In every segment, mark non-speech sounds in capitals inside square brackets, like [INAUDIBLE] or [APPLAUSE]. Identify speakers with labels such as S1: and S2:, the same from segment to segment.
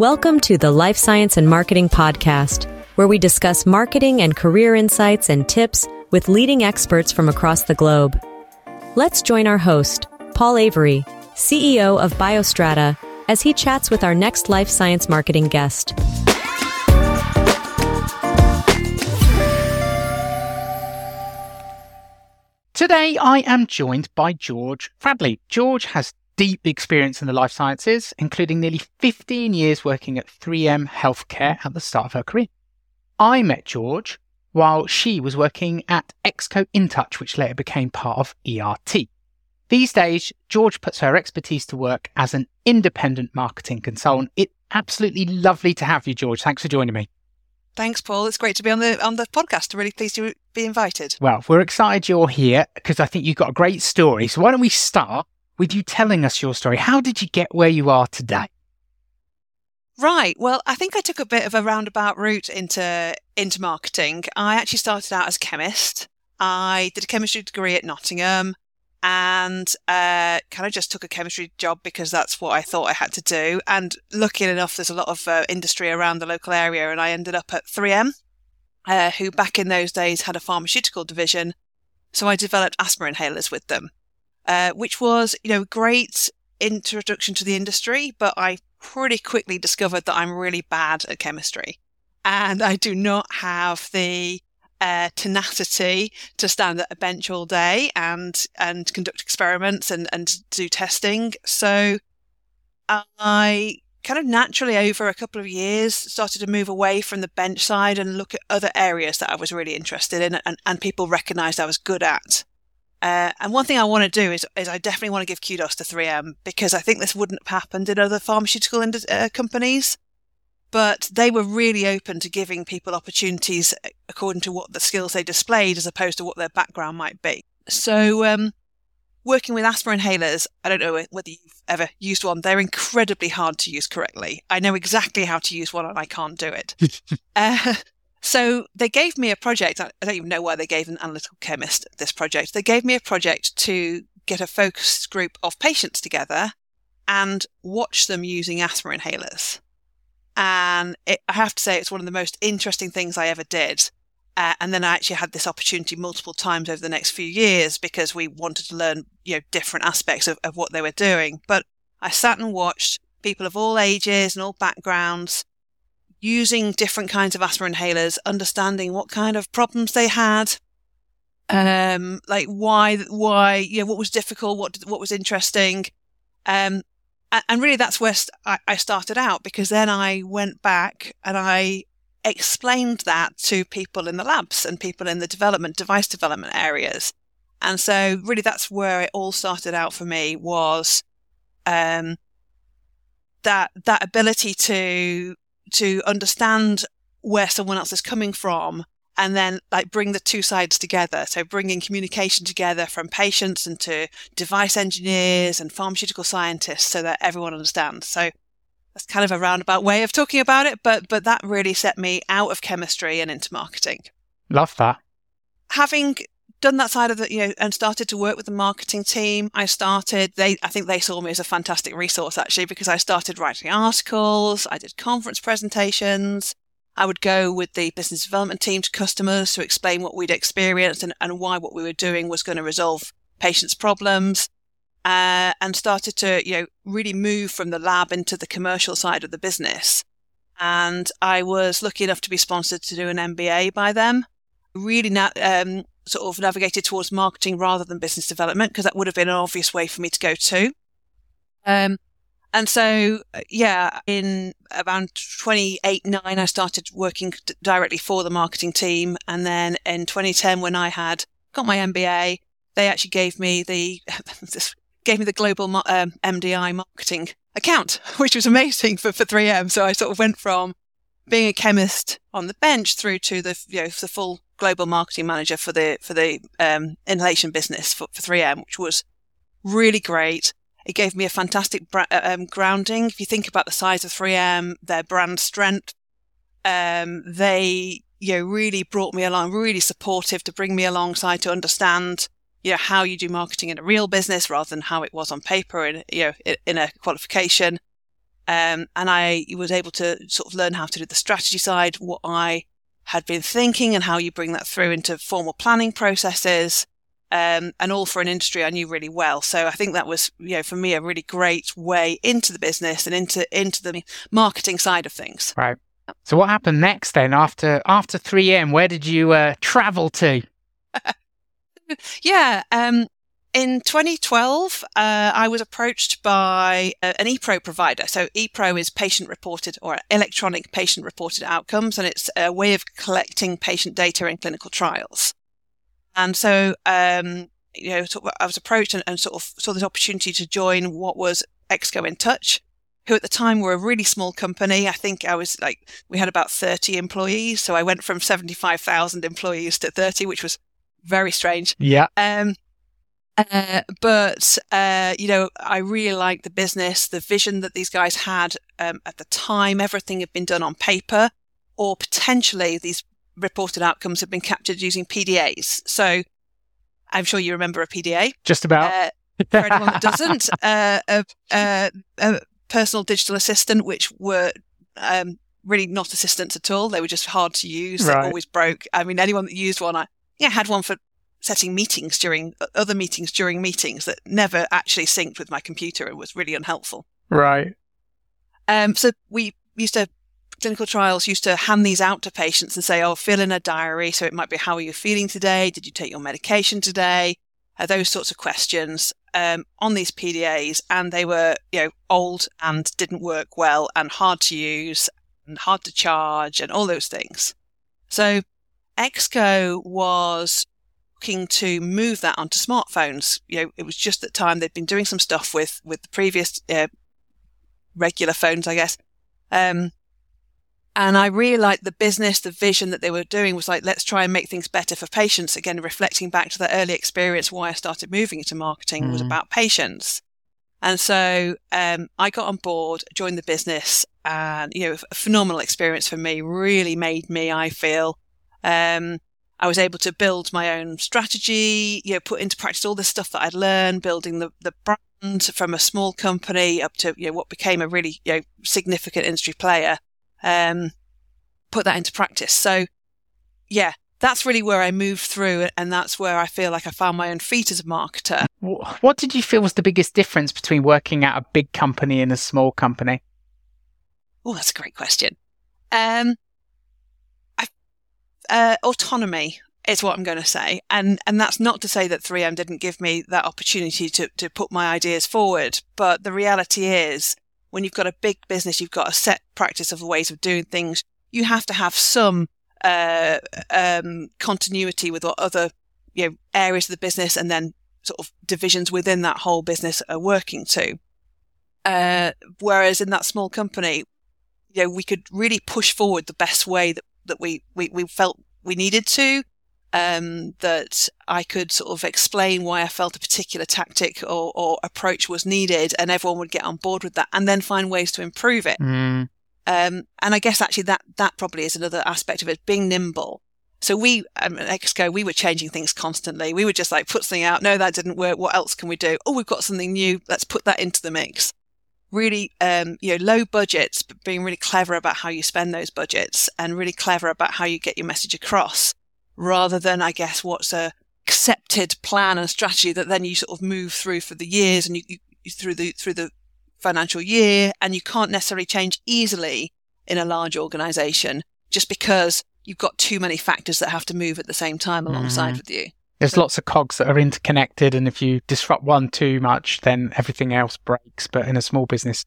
S1: Welcome to the Life Science and Marketing Podcast, where we discuss marketing and career insights and tips with leading experts from across the globe. Let's join our host, Paul Avery, CEO of Biostrata, as he chats with our next life science marketing guest.
S2: Today, I am joined by George Fradley. George has deep experience in the life sciences, including nearly 15 years working at 3M Healthcare at the start of her career. I met George while she was working at Exco InTouch, which later became part of ERT. These days, George puts her expertise to work as an independent marketing consultant. It's absolutely lovely to have you, George. Thanks for joining me.
S3: Thanks, Paul. It's great to be on the on the podcast. I'm Really pleased to be invited.
S2: Well, we're excited you're here because I think you've got a great story. So why don't we start with you telling us your story? How did you get where you are today?
S3: Right. Well, I think I took a bit of a roundabout route into into marketing. I actually started out as a chemist. I did a chemistry degree at Nottingham and uh, kind of just took a chemistry job because that's what I thought I had to do. And lucky enough, there's a lot of uh, industry around the local area, and I ended up at 3M, uh, who back in those days had a pharmaceutical division. So I developed asthma inhalers with them, uh, which was, you know, great introduction to the industry, but I pretty quickly discovered that I'm really bad at chemistry. And I do not have the uh, tenacity to stand at a bench all day and and conduct experiments and and do testing. So I kind of naturally over a couple of years started to move away from the bench side and look at other areas that I was really interested in and, and people recognized I was good at. Uh, and one thing I want to do is, is I definitely want to give kudos to 3M because I think this wouldn't have happened in other pharmaceutical ind- uh, companies but they were really open to giving people opportunities uh, according to what the skills they displayed as opposed to what their background might be. So, um, working with asthma inhalers, I don't know whether you've ever used one, they're incredibly hard to use correctly. I know exactly how to use one and I can't do it. [LAUGHS] uh, so they gave me a project. I don't even know why they gave an analytical chemist this project. They gave me a project to get a focus group of patients together and watch them using asthma inhalers. And it, I have to say, it's one of the most interesting things I ever did. Uh, and then I actually had this opportunity multiple times over the next few years because we wanted to learn, you know, different aspects of, of what they were doing. But I sat and watched people of all ages and all backgrounds using different kinds of asthma inhalers, understanding what kind of problems they had, um, like why, why, you know, what was difficult, what, what was interesting. Um, and really that's where I started out because then I went back and I explained that to people in the labs and people in the development, device development areas. And so really that's where it all started out for me was, um, that, that ability to, to understand where someone else is coming from and then like bring the two sides together. So bringing communication together from patients and to device engineers and pharmaceutical scientists so that everyone understands. So that's kind of a roundabout way of talking about it, but but that really set me out of chemistry and into marketing.
S2: Love that.
S3: Having done that side of the, you know, and started to work with the marketing team. I started, they, I think they saw me as a fantastic resource actually, because I started writing articles. I did conference presentations. I would go with the business development team to customers to explain what we'd experienced and, and why what we were doing was going to resolve patients' problems. Uh, and started to, you know, really move from the lab into the commercial side of the business. And I was lucky enough to be sponsored to do an MBA by them. Really, um, sort of navigated towards marketing rather than business development because that would have been an obvious way for me to go to. Um, and so, uh, yeah, in around 28, 9, I started working directly for the marketing team. And then in 2010, when I had got my MBA, they actually gave me the, [LAUGHS] gave me the global um, MDI marketing account, [LAUGHS] which was amazing for, for 3M. So I sort of went from being a chemist on the bench through to the, you know, the full global marketing manager for the, for the, um, inhalation business for, for 3M, which was really great. It gave me a fantastic bra- uh, um, grounding. If you think about the size of 3M, their brand strength, um, they you know really brought me along, really supportive to bring me alongside to understand you know how you do marketing in a real business rather than how it was on paper in you know in a qualification. Um, and I was able to sort of learn how to do the strategy side, what I had been thinking and how you bring that through into formal planning processes. Um, and all for an industry I knew really well. So I think that was, you know, for me, a really great way into the business and into into the marketing side of things.
S2: Right. So what happened next then? After after 3M, where did you uh, travel to? [LAUGHS]
S3: yeah, um, in 2012, uh, I was approached by uh, an ePro provider. So ePro is patient reported or electronic patient reported outcomes, and it's a way of collecting patient data in clinical trials. And so, um, you know, I was approached and, and, sort of saw this opportunity to join what was EXCO in Touch, who at the time were a really small company. I think I was like, we had about 30 employees. So I went from 75,000 employees to 30, which was very strange.
S2: Yeah.
S3: Um, uh, but uh, you know, I really liked the business, the vision that these guys had um, at the time. Everything had been done on paper, or potentially these reported outcomes had been captured using PDAs. So, I'm sure you remember a PDA.
S2: Just about. Uh,
S3: for anyone that doesn't, [LAUGHS] uh, a, a, a, personal digital assistant, which were um, really not assistants at all. They were just hard to use. Right. They always broke. I mean, anyone that used one, I yeah had one for setting meetings during other meetings during meetings that never actually synced with my computer and was really unhelpful.
S2: Right.
S3: Um, so we used to clinical trials used to hand these out to patients and say, "Oh, fill in a diary." So it might be, "How are you feeling today? Did you take your medication today?" Uh, those sorts of questions um, on these PDAs, and they were, you know, old and didn't work well and hard to use and hard to charge and all those things. So EXCO was looking to move that onto smartphones. You know, it was just that time they'd been doing some stuff with with the previous uh, regular phones, I guess. Um, and I really liked the business, the vision that they were doing was like, let's try and make things better for patients. Again, reflecting back to that early experience, why I started moving into marketing mm. was about patients. And so um, I got on board, joined the business, and you know, a phenomenal experience for me. Really made me, I feel, um, I was able to build my own strategy, you know, put into practice all the stuff that I'd learned, building the, the brand from a small company up to, you know, what became a really, you know, significant industry player. Um, put that into practice. So yeah, that's really where I moved through and that's where I feel like I found my own feet as a marketer.
S2: What did you feel was the biggest difference between working at a big company and a small company?
S3: Oh, that's a great question. Um, uh, autonomy is what I'm going to say. And, and that's not to say that 3M didn't give me that opportunity to, to put my ideas forward. But the reality is when you've got a big business, you've got a set practice of ways of doing things. You have to have some, uh, um, continuity with what other, you know, areas of the business and then sort of divisions within that whole business are working to. Uh, whereas in that small company, you know, we could really push forward the best way that that we, we, we felt we needed to. Um, that I could sort of explain why I felt a particular tactic or, or, approach was needed, and everyone would get on board with that, and then find ways to improve it.
S2: Mm.
S3: Um, and I guess actually that that probably is another aspect of it, being nimble. So we um, at EXCO, we were changing things constantly. We would just like put something out. No, that didn't work. What else can we do? Oh, we've got something new. Let's put that into the mix really, um, you know, low budgets, but being really clever about how you spend those budgets and really clever about how you get your message across rather than, I guess, what's a accepted plan and strategy that then you sort of move through for the years and you, you through the, through the financial year and you can't necessarily change easily in a large organization just because you've got too many factors that have to move at the same time alongside mm-hmm. with you.
S2: There's lots of cogs that are interconnected, and if you disrupt one too much, then everything else breaks. But in a small business,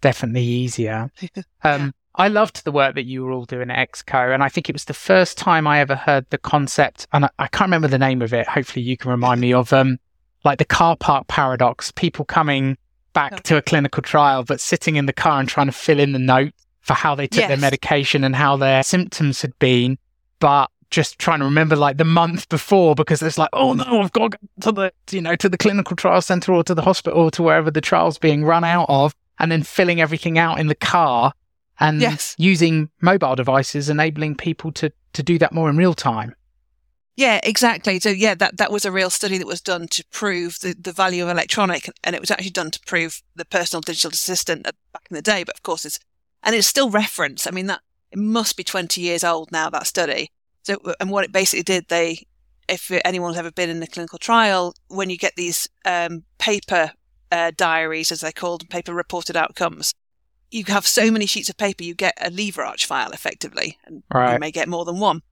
S2: definitely easier. [LAUGHS] Um, I loved the work that you were all doing at EXCO, and I think it was the first time I ever heard the concept, and I, I can't remember the name of it. Hopefully, you can remind me of um, like the car park paradox. People coming back to a clinical trial, but sitting in the car and trying to fill in the note for how they took yes. their medication and how their symptoms had been, but just trying to remember like the month before because it's like, oh no, I've got to go to the, you know, to the clinical trial center or to the hospital or to wherever the trial's being run out of and then filling everything out in the car and
S3: yes.
S2: using mobile devices, enabling people to, to do that more in real time.
S3: Yeah, exactly. So yeah, that, that was a real study that was done to prove the, the value of electronic and it was actually done to prove the personal digital assistant back in the day. But of course it's, and it's still referenced. I mean, that it must be 20 years old now, that study. So, and what it basically did, they, if anyone's ever been in a clinical trial, when you get these um, paper uh, diaries, as they're called, paper reported outcomes, you have so many sheets of paper, you get a lever arch file effectively, and right. you may get more than one.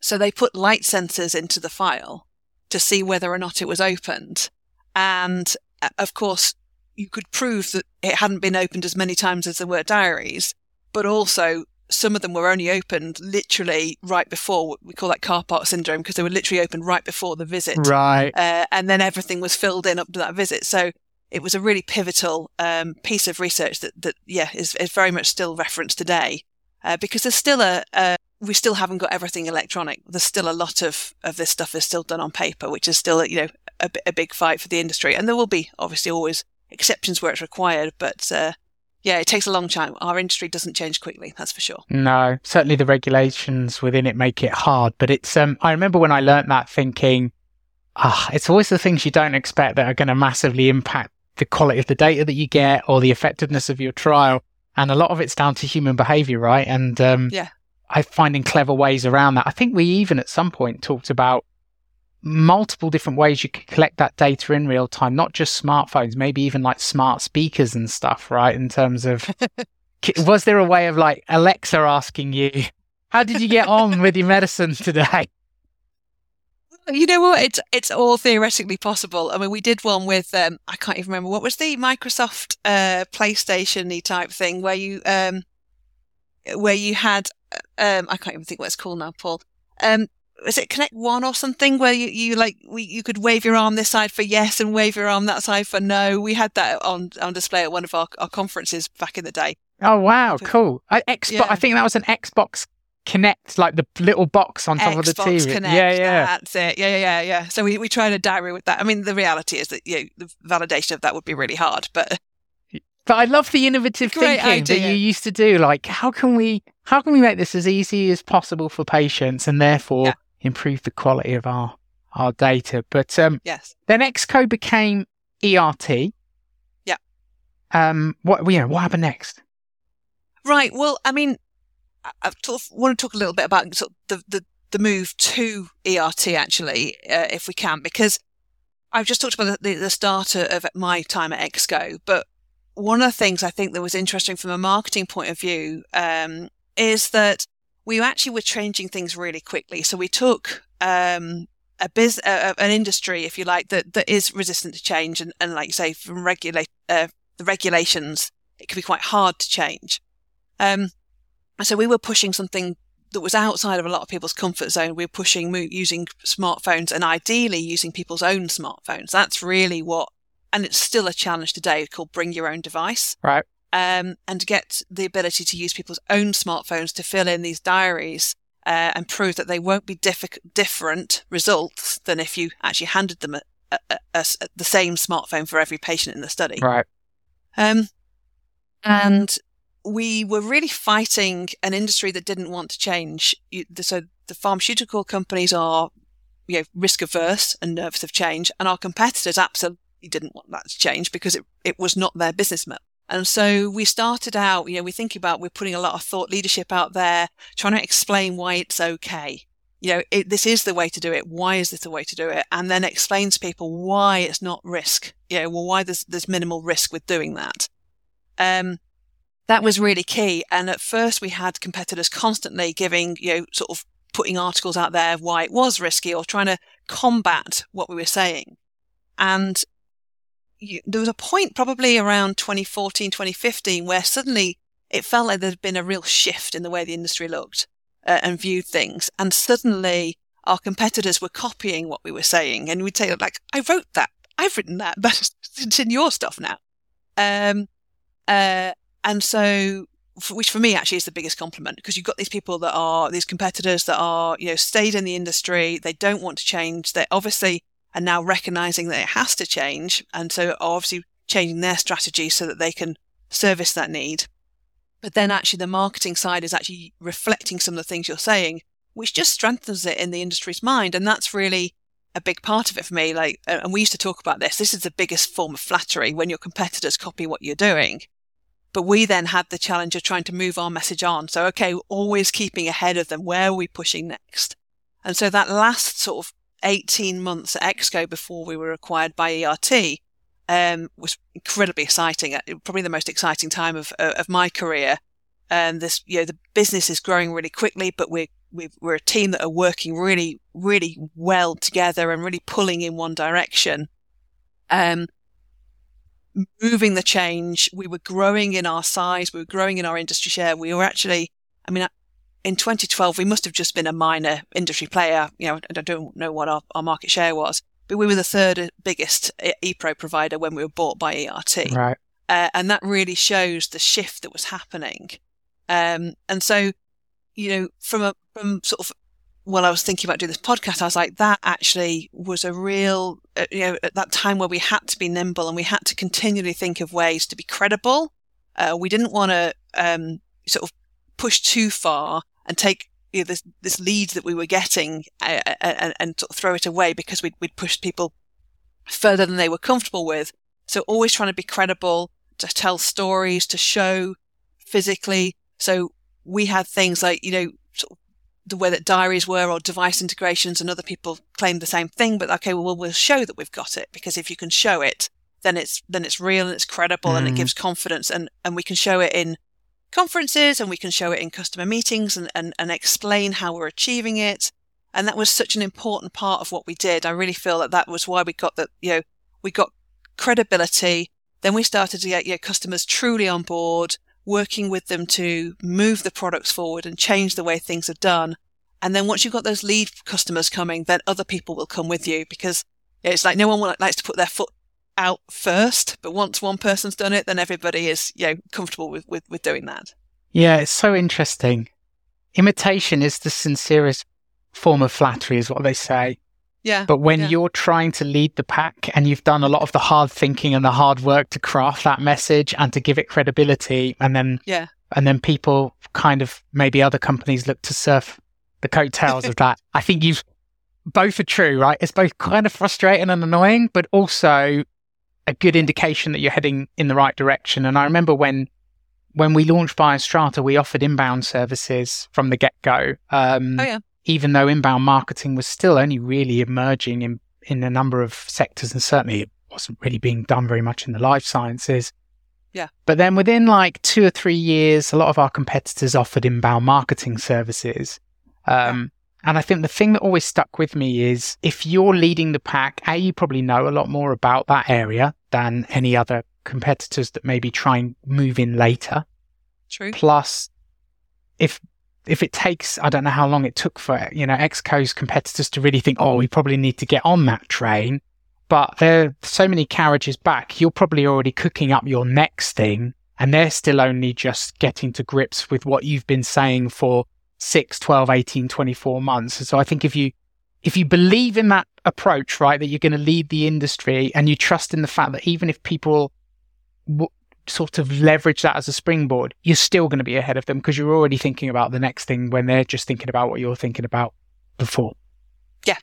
S3: So they put light sensors into the file to see whether or not it was opened. And uh, of course, you could prove that it hadn't been opened as many times as there were diaries, but also some of them were only opened literally right before we call that car park syndrome because they were literally opened right before the visit.
S2: Right.
S3: Uh, and then everything was filled in up to that visit. So it was a really pivotal um, piece of research that, that yeah, is, is very much still referenced today uh, because there's still a, a we still haven't got everything electronic. There's still a lot of, of this stuff is still done on paper, which is still, you know, a, a big fight for the industry. And there will be obviously always exceptions where it's required, but uh, yeah, it takes a long time. Our industry doesn't change quickly, that's for sure.
S2: No, certainly the regulations within it make it hard. But it's, um, I remember when I learned that thinking, ah, it's always the things you don't expect that are going to massively impact the quality of the data that you get or the effectiveness of your trial. And a lot of it's down to human behavior, right? And um,
S3: yeah.
S2: I finding clever ways around that. I think we even at some point talked about multiple different ways you could collect that data in real time, not just smartphones, maybe even like smart speakers and stuff, right? In terms of, [LAUGHS] was there a way of like Alexa asking you, how did you get on with your medicine today?
S3: You know what? It's it's all theoretically possible. I mean, we did one with um, I can't even remember what was the Microsoft uh, PlayStation type thing where you um, where you had um, I can't even think what it's called now, Paul. Um, was it Kinect One or something where you, you like we you could wave your arm this side for yes and wave your arm that side for no. We had that on on display at one of our, our conferences back in the day.
S2: Oh wow, cool! I, Xbox, yeah. I think that was an Xbox Kinect, like the little box on top
S3: Xbox
S2: of the TV.
S3: Kinect, yeah, yeah, that's it. Yeah, yeah, yeah, yeah. So we we tried a diary with that. I mean, the reality is that you know, the validation of that would be really hard, but [LAUGHS]
S2: but I love the innovative Great thinking idea. that you used to do. Like, how can we how can we make this as easy as possible for patients and therefore yeah. Improve the quality of our our data? But um,
S3: yes,
S2: then Exco became ERT.
S3: Yeah.
S2: Um. What you know? What happened next?
S3: Right. Well, I mean, I, want to talk a little bit about sort of the, the the move to ERT actually, uh, if we can, because I've just talked about the, the start of my time at Exco, but one of the things I think that was interesting from a marketing point of view um, is that we actually were changing things really quickly. So we took um, a biz, uh, an industry, if you like, that, that is resistant to change, and, and like you say, from regulate uh, the regulations, it can be quite hard to change. Um, so we were pushing something that was outside of a lot of people's comfort zone. We were pushing using smartphones and ideally using people's own smartphones. That's really what and it's still a challenge today called bring your own device.
S2: Right.
S3: Um, and get the ability to use people's own smartphones to fill in these diaries uh, and prove that they won't be diff- different results than if you actually handed them a, a, a, the same smartphone for every patient in the study.
S2: Right.
S3: Um, and we were really fighting an industry that didn't want to change. So the pharmaceutical companies are, you know, risk averse and nervous of change, and our competitors absolutely didn't want that to change because it, it was not their business model. And so we started out, you know, we think about, we're putting a lot of thought leadership out there, trying to explain why it's okay. You know, it, this is the way to do it. Why is this the way to do it? And then explain to people why it's not risk. You know, well, why there's, there's minimal risk with doing that. Um, that was really key. And at first we had competitors constantly giving, you know, sort of putting articles out there why it was risky or trying to combat what we were saying. And you, there was a point probably around 2014, 2015 where suddenly it felt like there'd been a real shift in the way the industry looked uh, and viewed things. And suddenly our competitors were copying what we were saying. And we'd say, like, I wrote that. I've written that, [LAUGHS] but it's in your stuff now. Um, uh, and so, which for me actually is the biggest compliment because you've got these people that are, these competitors that are, you know, stayed in the industry. They don't want to change. They're obviously and now recognizing that it has to change. And so obviously changing their strategy so that they can service that need. But then actually the marketing side is actually reflecting some of the things you're saying. which just strengthens it in the industry's mind. And that's really a big part of it for me. Like, uh, and we used to talk about this. This is the biggest form of flattery when your competitors copy what you're doing. But we then had the challenge of trying to move our message on. So, okay, always keeping ahead of them. Where are we pushing next? And so that last sort of 18 months at Exco before we were acquired by ERT um, was incredibly exciting. Uh, probably the most exciting time of, uh, of my career. And this, you know, the business is growing really quickly, but we're we are a team that are working really, really well together and really pulling in one direction. Um, moving the change. We were growing in our size. We were growing in our industry share. We were actually, I mean, in 2012, we must have just been a minor industry player. You know, I don't know what our, our market share was, but we were the third biggest ePro provider when we were bought by ERT.
S2: Right.
S3: Uh, and that really shows the shift that was happening. Um, and so you know, from a from sort of while I was thinking about doing this podcast, I was like, that actually was a real, uh, you know, at that time where we had to be nimble and we had to continually think of ways to be credible. Uh, we didn't want to um, sort of push too far and take you know, this this lead that we were getting uh, uh and, and sort of throw it away because we'd, we'd pushed people further than they were comfortable with. So always trying to be credible, to tell stories, to show physically. So we had things like, you know, sort of the way that diaries were or device integrations and other people claimed the same thing, but okay, well, we'll show that we've got it because if you can show it, then it's, then it's real and it's credible mm. and it mm. gives confidence and, and we can show it in conferences and we can show it in customer meetings and, and, and explain how we're achieving it. And that was such an important part of what we did. I really feel that that was why we got that, you know, we got credibility. Then we started to get you know, customers truly on board working with them to move the products forward and change the way things are done. And then once you've got those lead customers coming, then other people will come with you because it's like no one likes to put their foot out first, but once one person's done it, then everybody is, you know, comfortable with, with, with doing that.
S2: Yeah, it's so interesting. Imitation is the sincerest form of flattery, is what they say.
S3: Yeah.
S2: But when
S3: yeah.
S2: you're trying to lead the pack and you've done a lot of the hard thinking and the hard work to craft that message and to give it credibility, and then
S3: yeah,
S2: and then people kind of maybe other companies look to surf the coattails of [LAUGHS] that. I think you've both are true, right? It's both kind of frustrating and annoying, but also a good indication that you're heading in the right direction. And I remember when when we launched Biostrata, we offered inbound services from the get go.
S3: Um, oh yeah
S2: even though inbound marketing was still only really emerging in, in a number of sectors, and certainly it wasn't really being done very much in the life sciences.
S3: Yeah.
S2: But then within like two or three years, a lot of our competitors offered inbound marketing services. Um, yeah. And I think the thing that always stuck with me is if you're leading the pack, A, you probably know a lot more about that area than any other competitors that maybe try and move in later.
S3: True.
S2: Plus, if if it takes, I don't know how long it took for, you know, Exco's competitors to really think, oh, we probably need to get on that train. But there are so many carriages back, you're probably already cooking up your next thing. And they're still only just getting to grips with what you've been saying for 6, 12, 18, 24 months. so I think if you, if you believe in that approach, right, that you're going to lead the industry and you trust in the fact that even if people w- sort of leverage that as a springboard, you're still going to be ahead of them because you're already thinking about the next thing when they're just thinking about what you're thinking about before.
S3: Yeah.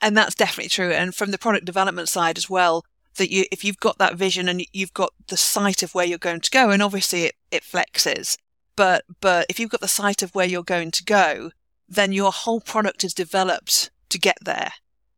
S3: And that's definitely true. And from the product development side as well, that you, if you've got that vision and you've got the sight of where you're going to go, and obviously it, it flexes, but, but if you've got the sight of where you're going to go, then your whole product is developed to get there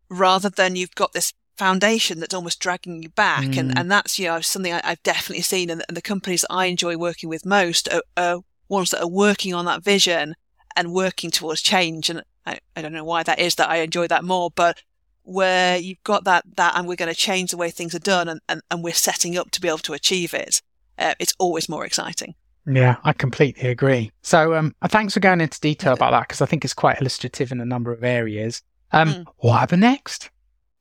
S3: rather than you've got this foundation that's almost dragging you back. Mm. And, and that's, you know, something I, have definitely seen. And, and, the companies I enjoy working with most are, are, ones that are working on that vision and working towards change. And I, I don't know why that is that I enjoy that more, but where you've got that, that, and we're going to change the way things are done and, and, and we're setting up to be able to achieve it. Uh, it's always more exciting.
S2: Yeah, I completely agree. So, um, thanks for going into detail about that because I think it's quite illustrative in a number of areas. Um, mm. what happened next?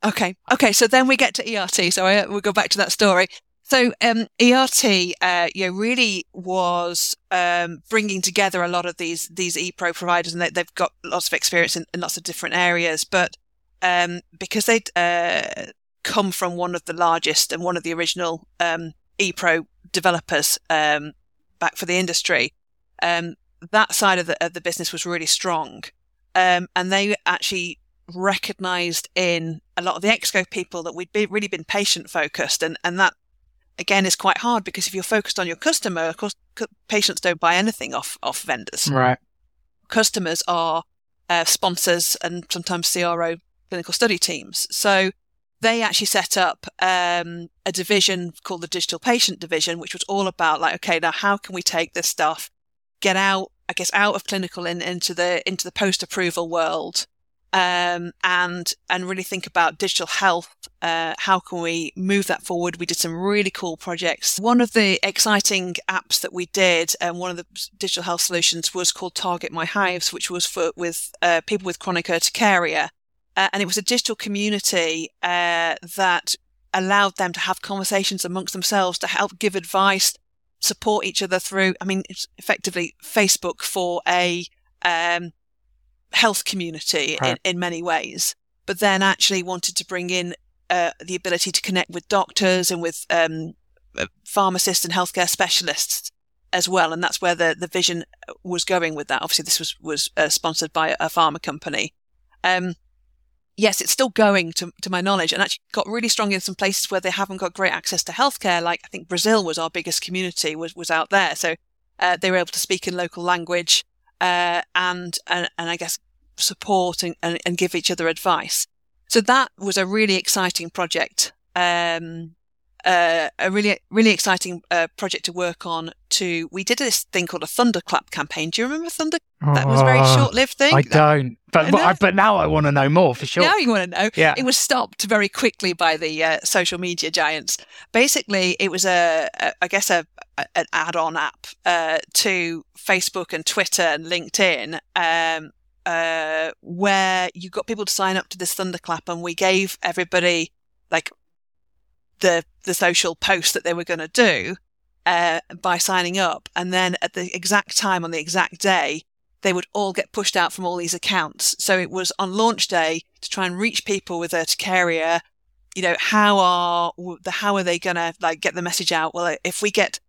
S3: Okay. Okay. So then we get to ERT. So I, we'll go back to that story. So um, ERT, uh, you know, really was um, bringing together a lot of these these ePro providers, and they, have got lots of experience in, in, lots of different areas. But um, because they'd uh, come from one of the largest and one of the original um, ePro developers um, back for the industry, um, that side of the of the business was really strong, um, and they actually recognised in a lot of the Exco people that we'd be, really been patient focused, and and that again is quite hard because if you're focused on your customer, of course, patients don't buy anything off off vendors.
S2: Right.
S3: Customers are uh, sponsors and sometimes CRO clinical study teams. So they actually set up um, a division called the Digital Patient Division, which was all about like, okay, now how can we take this stuff, get out, I guess, out of clinical and into the into the post approval world, um, and and really think about digital health. Uh, how can we move that forward? We did some really cool projects. One of the exciting apps that we did, and um, one of the digital health solutions was called Target My Hives, which was for with uh, people with chronic urticaria, uh, and it was a digital community uh, that allowed them to have conversations amongst themselves to help give advice, support each other through. I mean, it's effectively Facebook for a um, health community right. in, in many ways, but then actually wanted to bring in uh, the ability to connect with doctors and with um, uh, pharmacists and healthcare specialists as well. And that's where the, the vision was going with that. Obviously, this was, was uh, sponsored by a, pharma company. Um, yes, it's still going to, to my knowledge and actually got really strong in some places where they haven't got great access to healthcare. Like I think Brazil was our biggest community was, was out there. So, uh, they were able to speak in local language uh, and, and, and I guess support and, and, and, give each other advice. So that was a really exciting project. Um, uh, a really really exciting uh, project to work on. To we did this thing called a thunderclap campaign. Do you remember Thunder? That was a very oh, short lived thing.
S2: I don't, but but, I, but, now I want to know more for sure.
S3: Now you want to know. Yeah, it was stopped very quickly by the uh, social media giants. Basically, it was a, a I guess a, a an add-on app uh, to Facebook and Twitter and LinkedIn. Um, uh, where you got people to sign up to this thunderclap, and we gave everybody like the the social post that they were going to do uh, by signing up, and then at the exact time on the exact day, they would all get pushed out from all these accounts. So it was on launch day to try and reach people with urticaria. You know, how are the how are they going to like get the message out? Well, if we get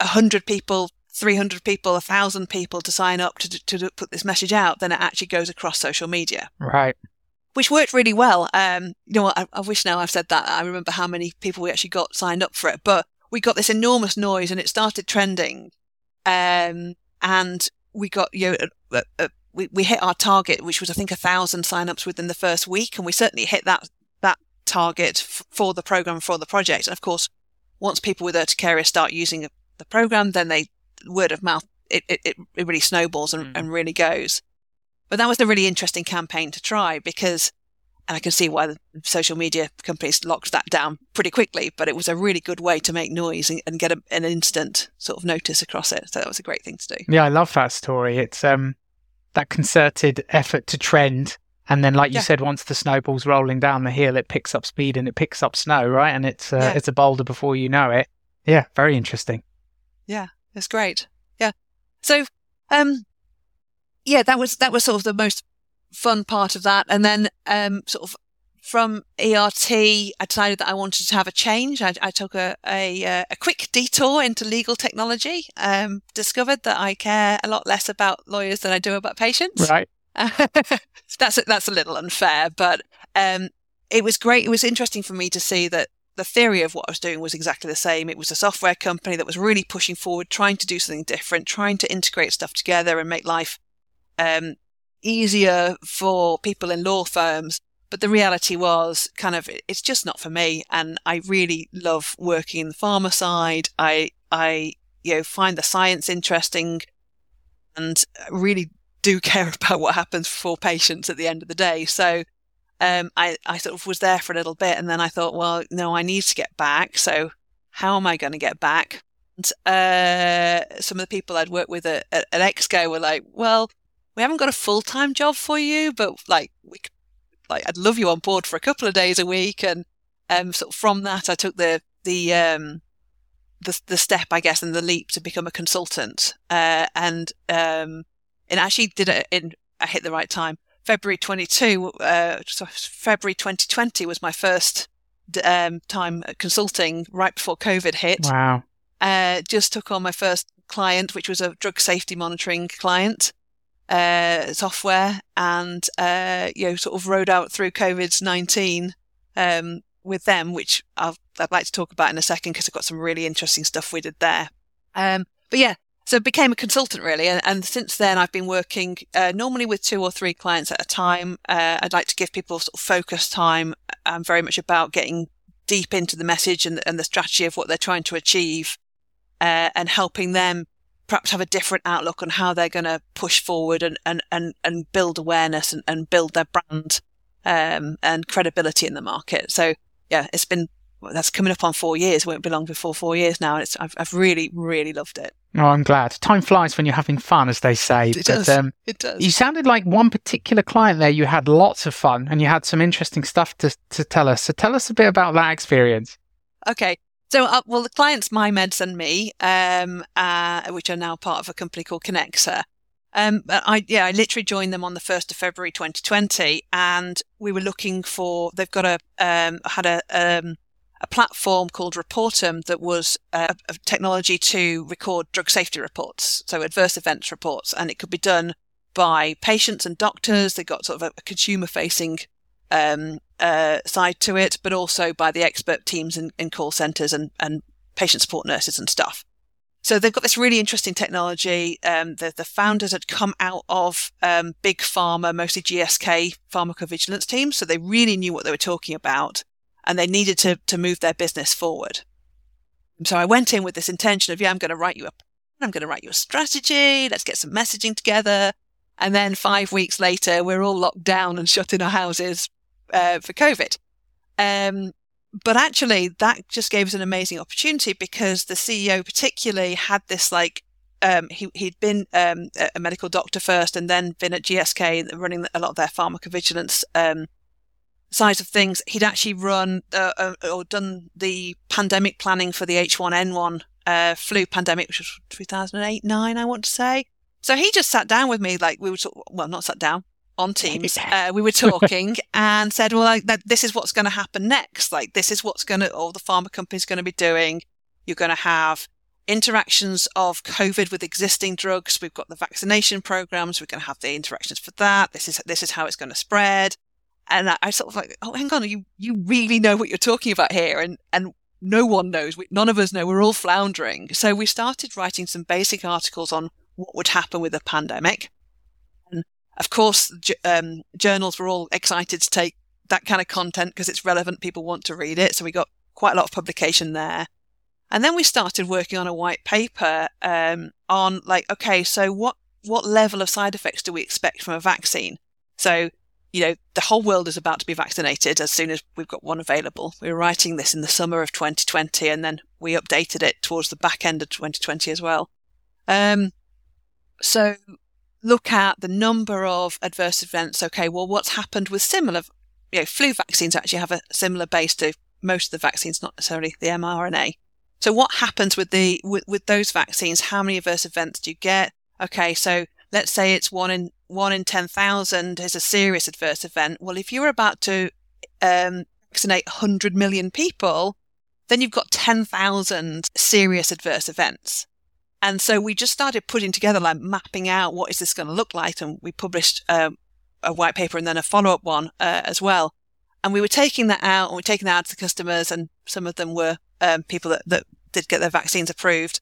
S3: hundred people 300 people, 1,000 people to sign up to, to put this message out, then it actually goes across social media.
S2: Right.
S3: Which worked really well. Um, you know, I, I wish now I've said that. I remember how many people we actually got signed up for it, but we got this enormous noise and it started trending. Um, and we got, you know, uh, uh, we, we hit our target, which was, I think, a thousand signups within the first week. And we certainly hit that, that target f- for the program, for the project. And of course, once people with urticaria start using the program, then they word of mouth, it, it, it really snowballs and, mm. and really goes. But that was a really interesting campaign to try because, and I can see why the social media companies locked that down pretty quickly, but it was a really good way to make noise and, and get a, an instant sort of notice across it. So that was a great thing to do.
S2: Yeah, I love that story. It's um, that concerted effort to trend. And then, like you yeah. said, once the snowball's rolling down the hill, it picks up speed and it picks up snow, right? And it's uh, yeah. it's a boulder before you know it. Yeah, very interesting.
S3: Yeah, it's great. Yeah. So, um, yeah, that was that was sort of the most fun part of that, and then um, sort of from ERT, I decided that I wanted to have a change. I, I took a, a, uh, a quick detour into legal technology. Um, discovered that I care a lot less about lawyers than I do about patients.
S2: Right. [LAUGHS]
S3: that's a, that's a little unfair, but um, it was great. It was interesting for me to see that the theory of what I was doing was exactly the same. It was a software company that was really pushing forward, trying to do something different, trying to integrate stuff together and make life um, easier for people in law firms. But the reality was kind of, it's just not for me. And I really love working in the pharma side. I, I, you know, find the science interesting and really do [LAUGHS] care about what happens for patients at the end of the day. So um, I, I sort of was there for a little bit and then I thought, well, no, I need to get back. So how am I going to get back? And, uh, some of the people I'd worked with at, at, at Exco were like, well, we haven't got a full time job for you, but like, we, like, I'd love you on board for a couple of days a week. And, um, sort of from that, I took the, the, um, the, the step, I guess, and the leap to become a consultant. Uh, and, um, and actually did it in, I hit the right time. February 22, uh, February 2020 was my first um, time consulting right before COVID hit.
S2: Wow.
S3: Uh, just took on my first client, which was a drug safety monitoring client uh, software, and uh, you know, sort of rode out through COVID nineteen um, with them, which i would like to talk about in a second because I've got some really interesting stuff we did there. Um, but yeah, so became a consultant really, and, and since then I've been working uh, normally with two or three clients at a time. Uh, I'd like to give people sort of focus time. I'm very much about getting deep into the message and, and the strategy of what they're trying to achieve, uh, and helping them perhaps have a different outlook on how they're going to push forward and, and, and, and build awareness and, and build their brand um, and credibility in the market. So yeah, it's been well, that's coming up on four years. It Won't be long before four years now. And it's I've, I've really really loved it.
S2: Oh, I'm glad. Time flies when you're having fun, as they say.
S3: It but, does. Um, it does.
S2: You sounded like one particular client there. You had lots of fun and you had some interesting stuff to to tell us. So tell us a bit about that experience.
S3: Okay. So, uh, well, the client's My Meds and Me, um, uh, which are now part of a company called Connexa. Um, I yeah, I literally joined them on the first of February 2020, and we were looking for. They've got a um, had a um, a platform called Reportum that was a, a, technology to record drug safety reports, so adverse events reports, and it could be done by patients and doctors. They got sort of a, a consumer facing um, uh, side to it, but also by the expert teams in, in call centres and, and patient support nurses and stuff. So they've got this really interesting technology. Um, the, the, founders had come out of um, big pharma, mostly GSK pharmacovigilance teams, so they really knew what they were talking about, and they needed to to move their business forward. So I went in with this intention of, yeah, I'm going to write you a, I'm going to write you a strategy. Let's get some messaging together. And then five weeks later, we're all locked down and shut in our houses uh, for COVID. Um, but actually that just gave us an amazing opportunity because the CEO particularly had this like um, he he'd been um, a medical doctor first and then been at GSK running a lot of their pharmacovigilance um, sides of things. He'd actually run uh, uh, or done the pandemic planning for the H1N1 uh, flu pandemic, which was 2008 nine, I want to say. So he just sat down with me, like we were, well, not sat down, on Teams, uh, we were talking [LAUGHS] and said, well, like, that, this is what's going to happen next. Like, this is what's going to, all the pharma companies going to be doing. You're going to have interactions of COVID with existing drugs. We've got the vaccination programs. We're going to have the interactions for that. This is, this is how it's going to spread. And I, I sort of like, oh, hang on, you, you really know what you're talking about here. And, and no one knows. We, none of us know. We're all floundering. So we started writing some basic articles on what would happen with a pandemic of course, um, journals were all excited to take that kind of content because it's relevant. People want to read it. So we got quite a lot of publication there. And then we started working on a white paper um, on like, okay, so what what level of side effects do we expect from a vaccine? So, you know, the whole world is about to be vaccinated as soon as we've got one available. We were writing this in the summer of 2020, and then we updated it towards the back end of 2020 as well. Um, so look at the number of adverse events. Okay, well, what's happened with similar, you know, flu vaccines actually have a similar base to most of the vaccines, not necessarily the mRNA. So what happens with the with, with those vaccines? How many adverse events do you get? Okay, so let's say it's one in one in ten thousand is a serious adverse event. Well, if you're about to um, vaccinate 100 million people, then you've got 10,000 serious adverse events. And so we just started putting together, like mapping out what is this going to look like. And we published um, a white paper and then a follow up one uh, as well. And we were taking that out and we are taking that out to the customers. And some of them were um, people that, that did get their vaccines approved.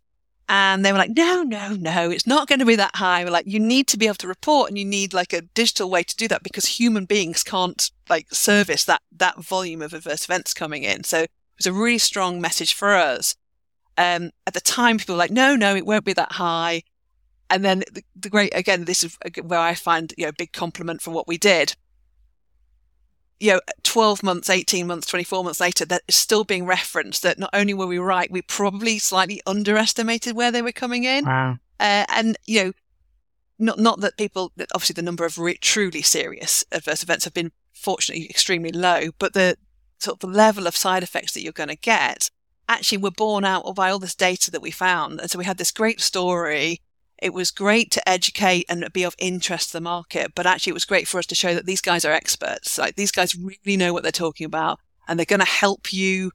S3: And they were like, no, no, no, it's not going to be that high. We're like, you need to be able to report and you need like a digital way to do that because human beings can't like service that, that volume of adverse events coming in. So it was a really strong message for us. Um, at the time, people were like, no, no, it won't be that high. And then the, the great, again, this is where I find, you know, big compliment for what we did. You know, 12 months, 18 months, 24 months later, that is still being referenced that not only were we right, we probably slightly underestimated where they were coming in.
S2: Wow.
S3: Uh, and, you know, not, not that people, obviously the number of re- truly serious adverse events have been fortunately extremely low, but the sort of the level of side effects that you're going to get actually were borne out by all this data that we found. And so we had this great story. It was great to educate and be of interest to the market, but actually it was great for us to show that these guys are experts. Like these guys really know what they're talking about and they're going to help you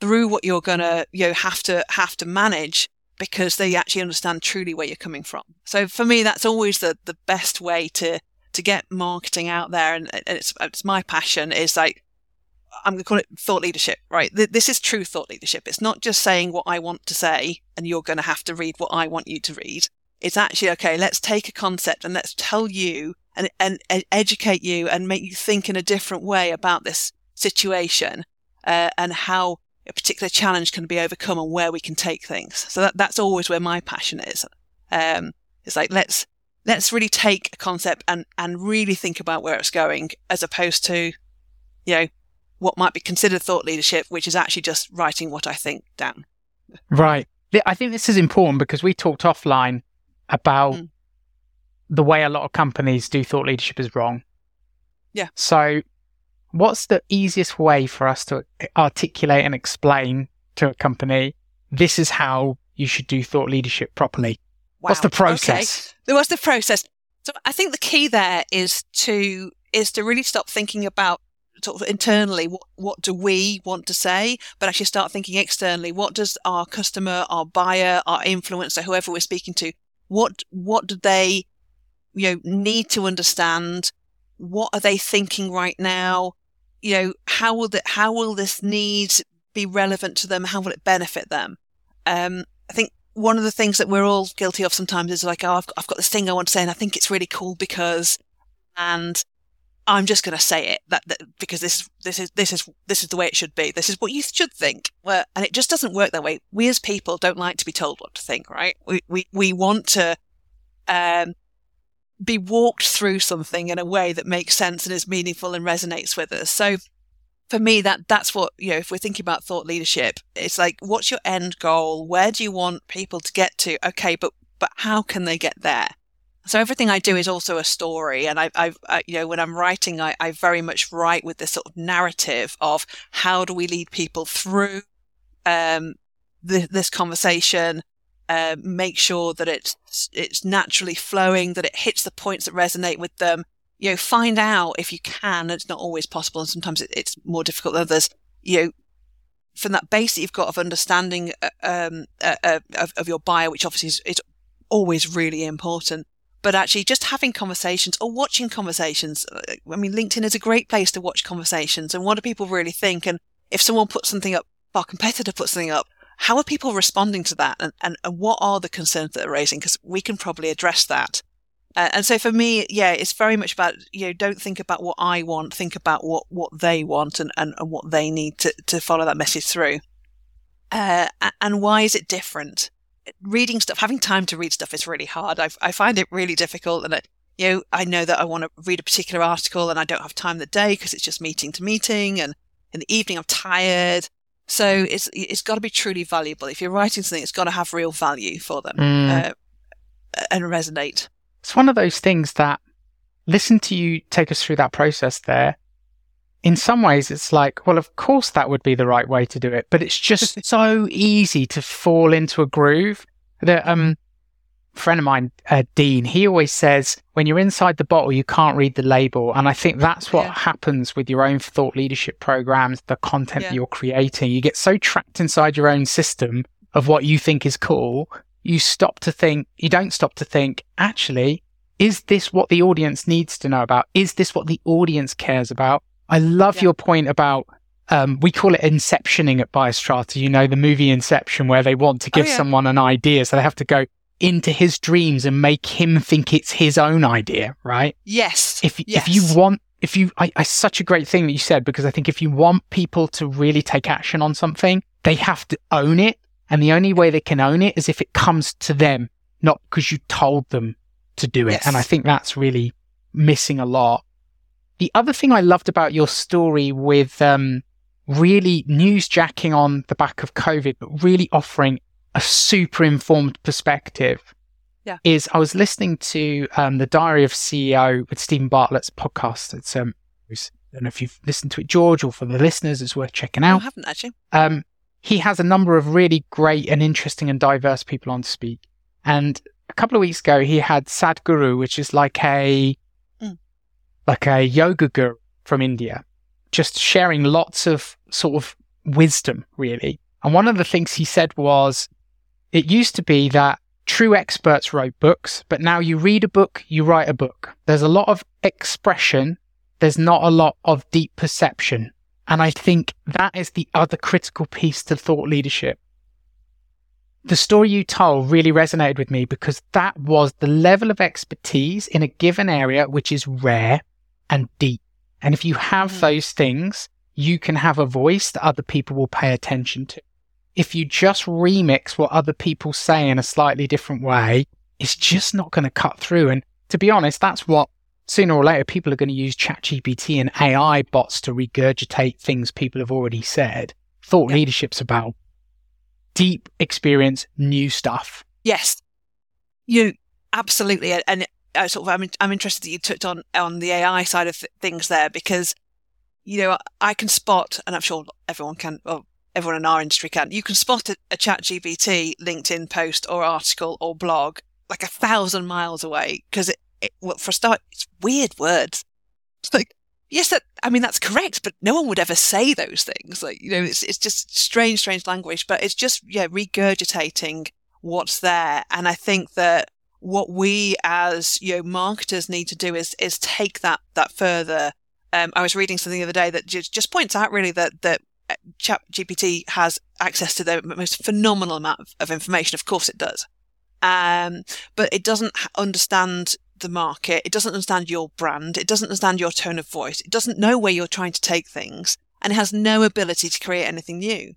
S3: through what you're going to, you know, have to, have to manage because they actually understand truly where you're coming from. So for me, that's always the, the best way to, to get marketing out there. And, and it's, it's my passion is like, I'm going to call it thought leadership, right? This is true thought leadership. It's not just saying what I want to say and you're going to have to read what I want you to read. It's actually, okay, let's take a concept and let's tell you and, and, educate you and make you think in a different way about this situation uh, and how a particular challenge can be overcome and where we can take things. So that, that's always where my passion is. Um, it's like, let's, let's really take a concept and, and really think about where it's going as opposed to, you know, what might be considered thought leadership, which is actually just writing what I think down.
S2: Right. I think this is important because we talked offline about mm. the way a lot of companies do thought leadership is wrong.
S3: Yeah.
S2: So what's the easiest way for us to articulate and explain to a company this is how you should do thought leadership properly? Wow. What's the process?
S3: Okay. What's the process? So I think the key there is to is to really stop thinking about sort of internally what what do we want to say, but actually start thinking externally. What does our customer, our buyer, our influencer, whoever we're speaking to, what what do they you know need to understand? What are they thinking right now? you know, how will that, how will this need be relevant to them? How will it benefit them? Um, I think one of the things that we're all guilty of sometimes is like, oh, I've I've got this thing I want to say and I think it's really cool because, and I'm just going to say it that, that, because this, this is, this is, this is the way it should be. This is what you should think. Well, and it just doesn't work that way. We as people don't like to be told what to think, right? We, we, we want to, um, be walked through something in a way that makes sense and is meaningful and resonates with us. So for me, that that's what, you know, if we're thinking about thought leadership, it's like, what's your end goal? Where do you want people to get to? Okay, but, but how can they get there? So everything I do is also a story. And I, I, I you know, when I'm writing, I, I very much write with this sort of narrative of how do we lead people through, um, the, this conversation, uh, make sure that it's it's naturally flowing, that it hits the points that resonate with them. You know, find out if you can. It's not always possible, and sometimes it, it's more difficult than others. You know, from that base that you've got of understanding uh, um, uh, uh, of, of, your buyer, which obviously is, is always really important. But actually, just having conversations or watching conversations. Uh, I mean, LinkedIn is a great place to watch conversations. And what do people really think? And if someone puts something up, our competitor puts something up, how are people responding to that and, and, and what are the concerns that they're raising? Because we can probably address that. Uh, and so for me, yeah, it's very much about, you know, don't think about what I want, think about what, what they want and, and, and what they need to, to follow that message through. Uh, and why is it different? Reading stuff, having time to read stuff is really hard. I, I find it really difficult. And, it, you know, I know that I want to read a particular article and I don't have time the day because it's just meeting to meeting. And in the evening, I'm tired. So it's it's got to be truly valuable. If you're writing something, it's got to have real value for them mm. uh, and resonate.
S2: It's one of those things that listen to you take us through that process there. In some ways, it's like, well, of course that would be the right way to do it, but it's just [LAUGHS] so easy to fall into a groove. That um, friend of mine, uh, Dean, he always says, when you're inside the bottle, you can't read the label. And I think that's what yeah. happens with your own thought leadership programs, the content yeah. that you're creating. You get so trapped inside your own system of what you think is cool. You stop to think, you don't stop to think, actually, is this what the audience needs to know about? Is this what the audience cares about? I love yeah. your point about um, we call it inceptioning at Biostrata. You know, the movie Inception, where they want to oh, give oh, yeah. someone an idea. So they have to go, into his dreams and make him think it's his own idea, right?
S3: Yes.
S2: If
S3: yes.
S2: if you want if you I, I such a great thing that you said because I think if you want people to really take action on something, they have to own it. And the only way they can own it is if it comes to them, not because you told them to do it. Yes. And I think that's really missing a lot. The other thing I loved about your story with um, really newsjacking on the back of COVID, but really offering a super informed perspective
S3: yeah.
S2: is I was listening to um, the Diary of CEO with Steven Bartlett's podcast. It's um, I don't know if you've listened to it, George, or for the listeners, it's worth checking out.
S3: I haven't actually.
S2: Um, he has a number of really great and interesting and diverse people on to speak. And a couple of weeks ago, he had Sadhguru, which is like a. like a yoga guru from India, just sharing lots of sort of wisdom, really. And one of the things he said was it used to be that true experts wrote books, but now you read a book, you write a book. There's a lot of expression, there's not a lot of deep perception. And I think that is the other critical piece to thought leadership. The story you told really resonated with me because that was the level of expertise in a given area, which is rare and deep. And if you have mm. those things, you can have a voice that other people will pay attention to. If you just remix what other people say in a slightly different way, it's just not going to cut through. And to be honest, that's what sooner or later people are going to use ChatGPT and AI bots to regurgitate things people have already said. Thought yeah. leadership's about deep experience, new stuff.
S3: Yes, you absolutely. And uh, sort of, I'm, I'm interested that you touched on on the AI side of th- things there because you know I can spot, and I'm sure everyone can, or everyone in our industry can. You can spot a, a ChatGPT LinkedIn post or article or blog like a thousand miles away because it, it, well, for a start, it's weird words. It's like, yes, that, I mean, that's correct, but no one would ever say those things. Like, you know, it's, it's just strange, strange language, but it's just, yeah, regurgitating what's there. And I think that what we as, you know, marketers need to do is, is take that, that further. Um, I was reading something the other day that just, just points out really that, that uh, Chat GPT has access to the most phenomenal amount of, of information. Of course it does. Um, but it doesn't understand the market. It doesn't understand your brand. It doesn't understand your tone of voice. It doesn't know where you're trying to take things and it has no ability to create anything new.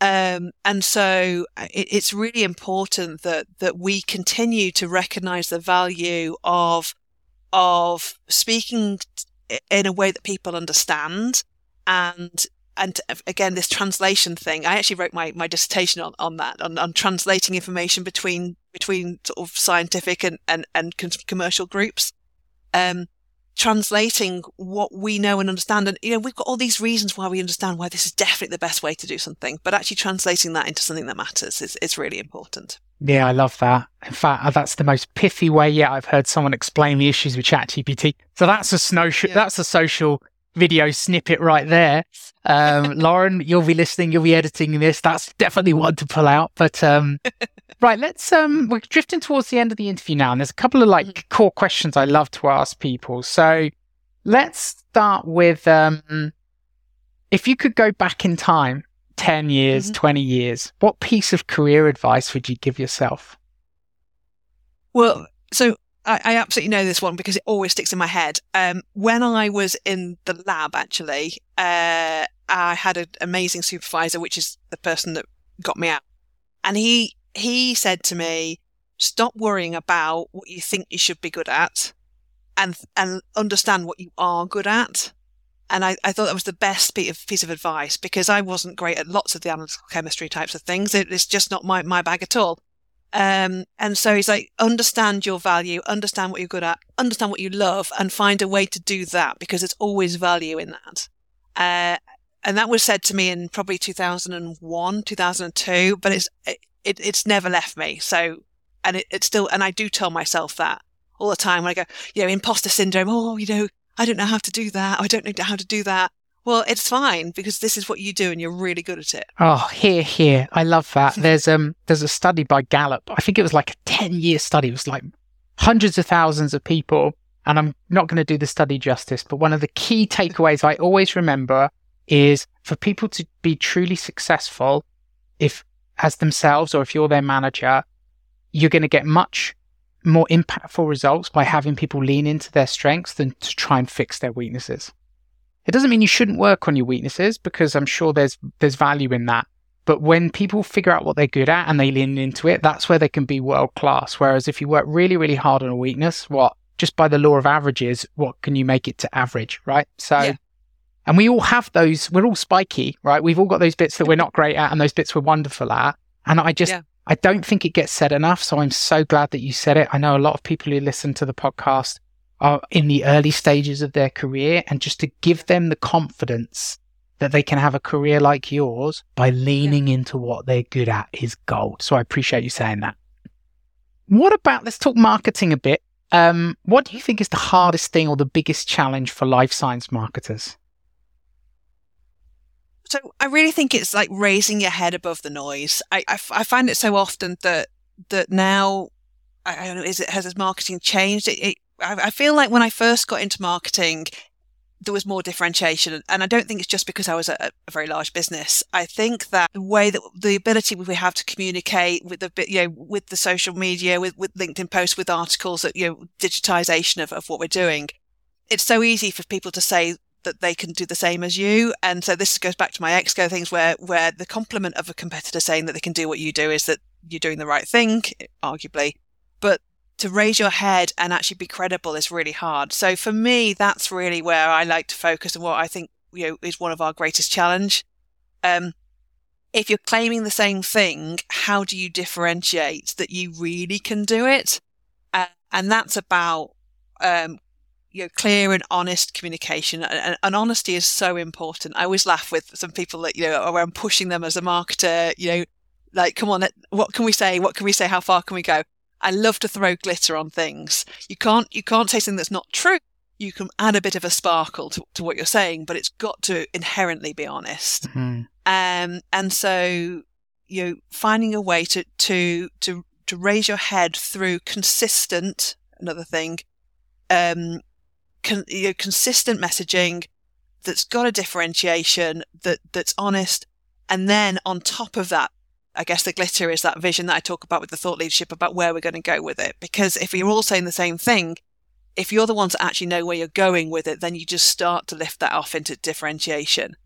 S3: Um, and so uh, it, it's really important that, that we continue to recognize the value of, of speaking in a way that people understand and and again, this translation thing, I actually wrote my, my dissertation on, on that, on, on translating information between, between sort of scientific and, and, and commercial groups. Um, translating what we know and understand. And, you know, we've got all these reasons why we understand why this is definitely the best way to do something, but actually translating that into something that matters is, is really important.
S2: Yeah, I love that. In fact, uh, that's the most pithy way yet I've heard someone explain the issues with ChatGPT. So that's a social, yeah. that's a social video snippet right there. Um, [LAUGHS] Lauren, you'll be listening, you'll be editing this. That's definitely one to pull out. But um, [LAUGHS] right, let's um, we're drifting towards the end of the interview now, and there's a couple of like mm-hmm. core questions I love to ask people. So let's start with um, if you could go back in time, ten years, mm-hmm. twenty years, what piece of career advice would you give yourself?
S3: Well, so I, I, absolutely know this one because it always sticks in my head. Um, when I was in the lab, actually, uh, I had an amazing supervisor, which is the person that got me out, and he he said to me, "Stop worrying about what you think you should be good at, and and understand what you are good at." And I, I thought that was the best piece of, piece of advice because I wasn't great at lots of the analytical chemistry types of things. It, it's just not my, my bag at all. Um, and so he's like, understand your value, understand what you're good at, understand what you love, and find a way to do that because there's always value in that. Uh, and that was said to me in probably 2001, 2002, but it's, it, it's never left me. So, and it, it's still, and I do tell myself that all the time when I go, you know, imposter syndrome. Oh, you know, I don't know how to do that. I don't know how to do that. Well, it's fine because this is what you do and you're really good at it.
S2: Oh, here, here. I love that. [LAUGHS] There's um there's a study by Gallup. I think it was like a 10 year study. It was like hundreds of thousands of people. And I'm not going to do the study justice, but one of the key [LAUGHS] takeaways I always remember is for people to be truly successful, if as themselves or if you're their manager, you're going to get much more impactful results by having people lean into their strengths than to try and fix their weaknesses. It doesn't mean you shouldn't work on your weaknesses because I'm sure there's there's value in that. But when people figure out what they're good at and they lean into it, that's where they can be world class. Whereas if you work really, really hard on a weakness, what just by the law of averages, what can you make it to average, right? So, yeah. And we all have those. We're all spiky, right? We've all got those bits that we're not great at and those bits we're wonderful at. And I just, yeah. I don't think it gets said enough. So I'm so glad that you said it. I know a lot of people who listen to the podcast are in the early stages of their career and just to give them the confidence that they can have a career like yours by leaning yeah. into what they're good at is gold. So I appreciate you saying that. What about, let's talk marketing a bit. Um, what do you think is the hardest thing or the biggest challenge for life science marketers?
S3: So I really think it's like raising your head above the noise. I, I, I find it so often that that now I, I don't know is it has marketing changed? It, it, I, I feel like when I first got into marketing, there was more differentiation. And I don't think it's just because I was a, a, very large business. I think that the way that the ability we have to communicate with the, you know, with the social media, with, with LinkedIn posts, with articles that, you know, digitization of, of what we're doing. It's so easy for people to say that they can do the same as you. And so this goes back to my Exco things where, where the compliment of a competitor saying that they can do what you do is that you're doing the right thing, arguably. But to raise your head and actually be credible is really hard. So for me, that's really where I like to focus and what I think, you know, is one of our greatest challenge. Um, if you're claiming the same thing, how do you differentiate that you really can do it? Uh, and that's about um, you know, clear and honest communication. And, and, honesty is so important. I always laugh with some people that, you know, where I'm pushing them as a marketer, you know, like, come on, what can we say? What can we say? How far can we go? I love to throw glitter on things. You can't, you can't say something that's not true. You can add a bit of a sparkle to, to what you're saying, but it's got to inherently be honest. Mm-hmm. Um, and so, you know, finding a way to, to, to, to raise your head through consistent, another thing, um, con- you know, consistent messaging that's got a differentiation that that's honest, and then on top of that, I guess the glitter is that vision that I talk about with the thought leadership about where we're going to go with it. Because if you're all saying the same thing, if you're the ones that actually know where you're going with it, then you just start to lift that off into differentiation.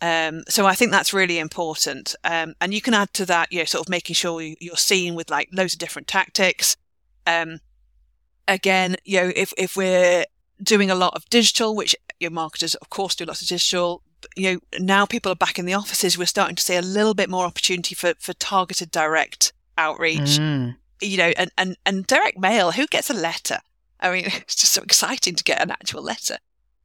S3: Um, so I think that's really important. Um, and you can add to that, you know, sort of making sure you're seen with like loads of different tactics. Um, again, you know, if, if we're doing a lot of digital, which your marketers, of course, do lots of digital. You know, now people are back in the offices. We're starting to see a little bit more opportunity for, for targeted direct outreach. Mm. You know, and, and, and direct mail, who gets a letter? I mean, [LAUGHS] it's just so exciting to get an actual letter.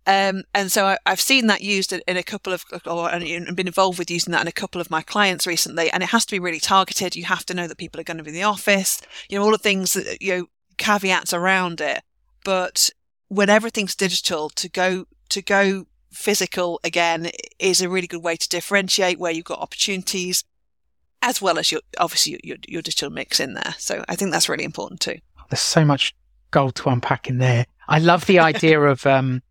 S3: Um, and so I, have seen that used in, in, a couple of, or and been involved with using that in a couple of my clients recently. And it has to be really targeted. You have to know that people are going to be in the office. You know, all the things that you know, caveats around it. But when everything's digital to go to go physical again is a really good way to differentiate where you've got opportunities as well as your obviously your, your digital mix in there. So i think that's really important too.
S2: There's so much gold to unpack in there. I love the idea of um,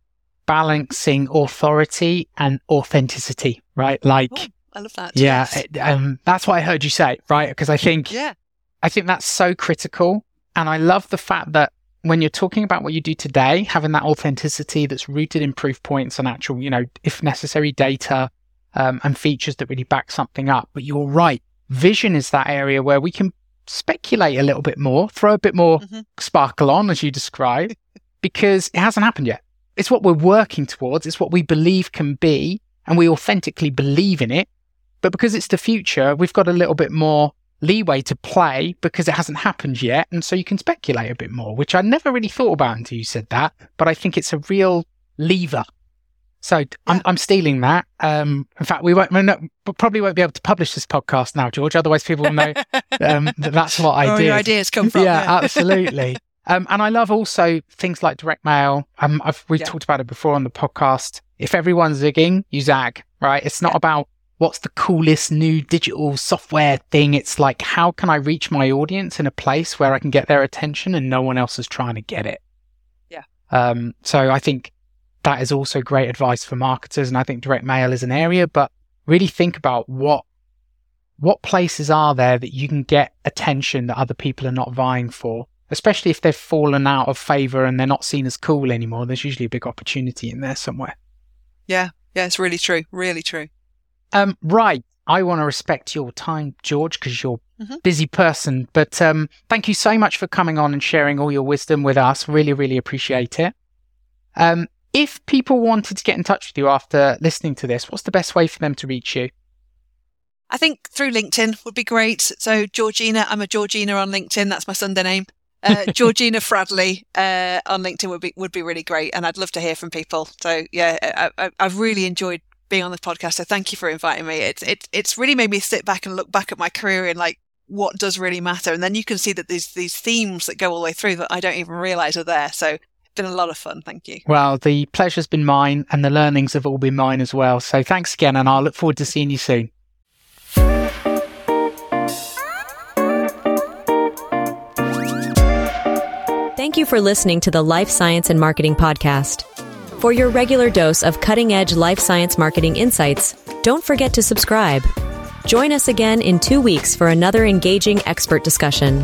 S2: balancing authority and authenticity right? Like oh,
S3: i love that.
S2: Yeah yes. um, that's what i heard you say right? Because i think
S3: yeah.
S2: I think that's so critical. And i love the fact that when you're talking about what you do today, having that authenticity that's rooted in proof points and actual, you know, if necessary, data um, and features that really back something up. But you're right. Vision is that area where we can speculate a little bit more, throw a bit more mm-hmm. sparkle on, as you describe, [LAUGHS] because it hasn't happened yet. It's what we're working towards. It's what we believe can be, and we authentically believe in it. But because it's the future, we've got a little bit more leeway to play because it hasn't happened yet. And so you can speculate a bit more, which I never really thought about until you said that. But I think it's a real lever. So yeah. I'm, I'm stealing that. Um, in fact, we won't, we probably won't be able to publish this podcast now, George. Otherwise, people will know [LAUGHS] um, that that's what I
S3: oh,
S2: do.
S3: Your ideas come from.
S2: yeah, yeah. [LAUGHS] absolutely. Um, and I love also things like direct mail. Um, we've yeah. talked about it before on the podcast. If everyone's zigging, you zag, right? It's not about what's the coolest new digital software thing. It's like, how can I reach my audience in a place where I can get their attention and no one else is trying to get it?
S3: Yeah.
S2: Um, so I think that is also great advice for marketers. And I think direct mail is an area, but really think about what, what places are there that you can get attention that other people are not vying for, especially if they've fallen out of favor and they're not seen as cool anymore. There's usually a big opportunity in there somewhere.
S3: Yeah. Yeah. It's really true. Really true.
S2: Um, right. I want to respect your time, George, because you're a mm-hmm. busy person. But um, thank you so much for coming on and sharing all your wisdom with us. Really, really appreciate it. Um, if people wanted to get in touch with you after listening to this, what's the best way for them to reach you?
S3: I think through LinkedIn would be great. So Georgina, I'm a Georgina on LinkedIn. That's my Sunday name. Uh, [LAUGHS] Georgina Fradley uh, on LinkedIn would be would be really great, and I'd love to hear from people. So yeah, I, have really enjoyed being on the podcast. So thank you for inviting me. It's it's it's really made me sit back and look back at my career and like what does really matter. And then you can see that these these themes that go all the way through that I don't even realize are there. So it's been a lot of fun. Thank you.
S2: Well, the pleasure's been mine and the learnings have all been mine as well. So thanks again, and I'll look forward to seeing you soon.
S1: Thank you for listening to the Life Science and Marketing Podcast. For your regular dose of cutting edge life science marketing insights, don't forget to subscribe. Join us again in two weeks for another engaging expert discussion.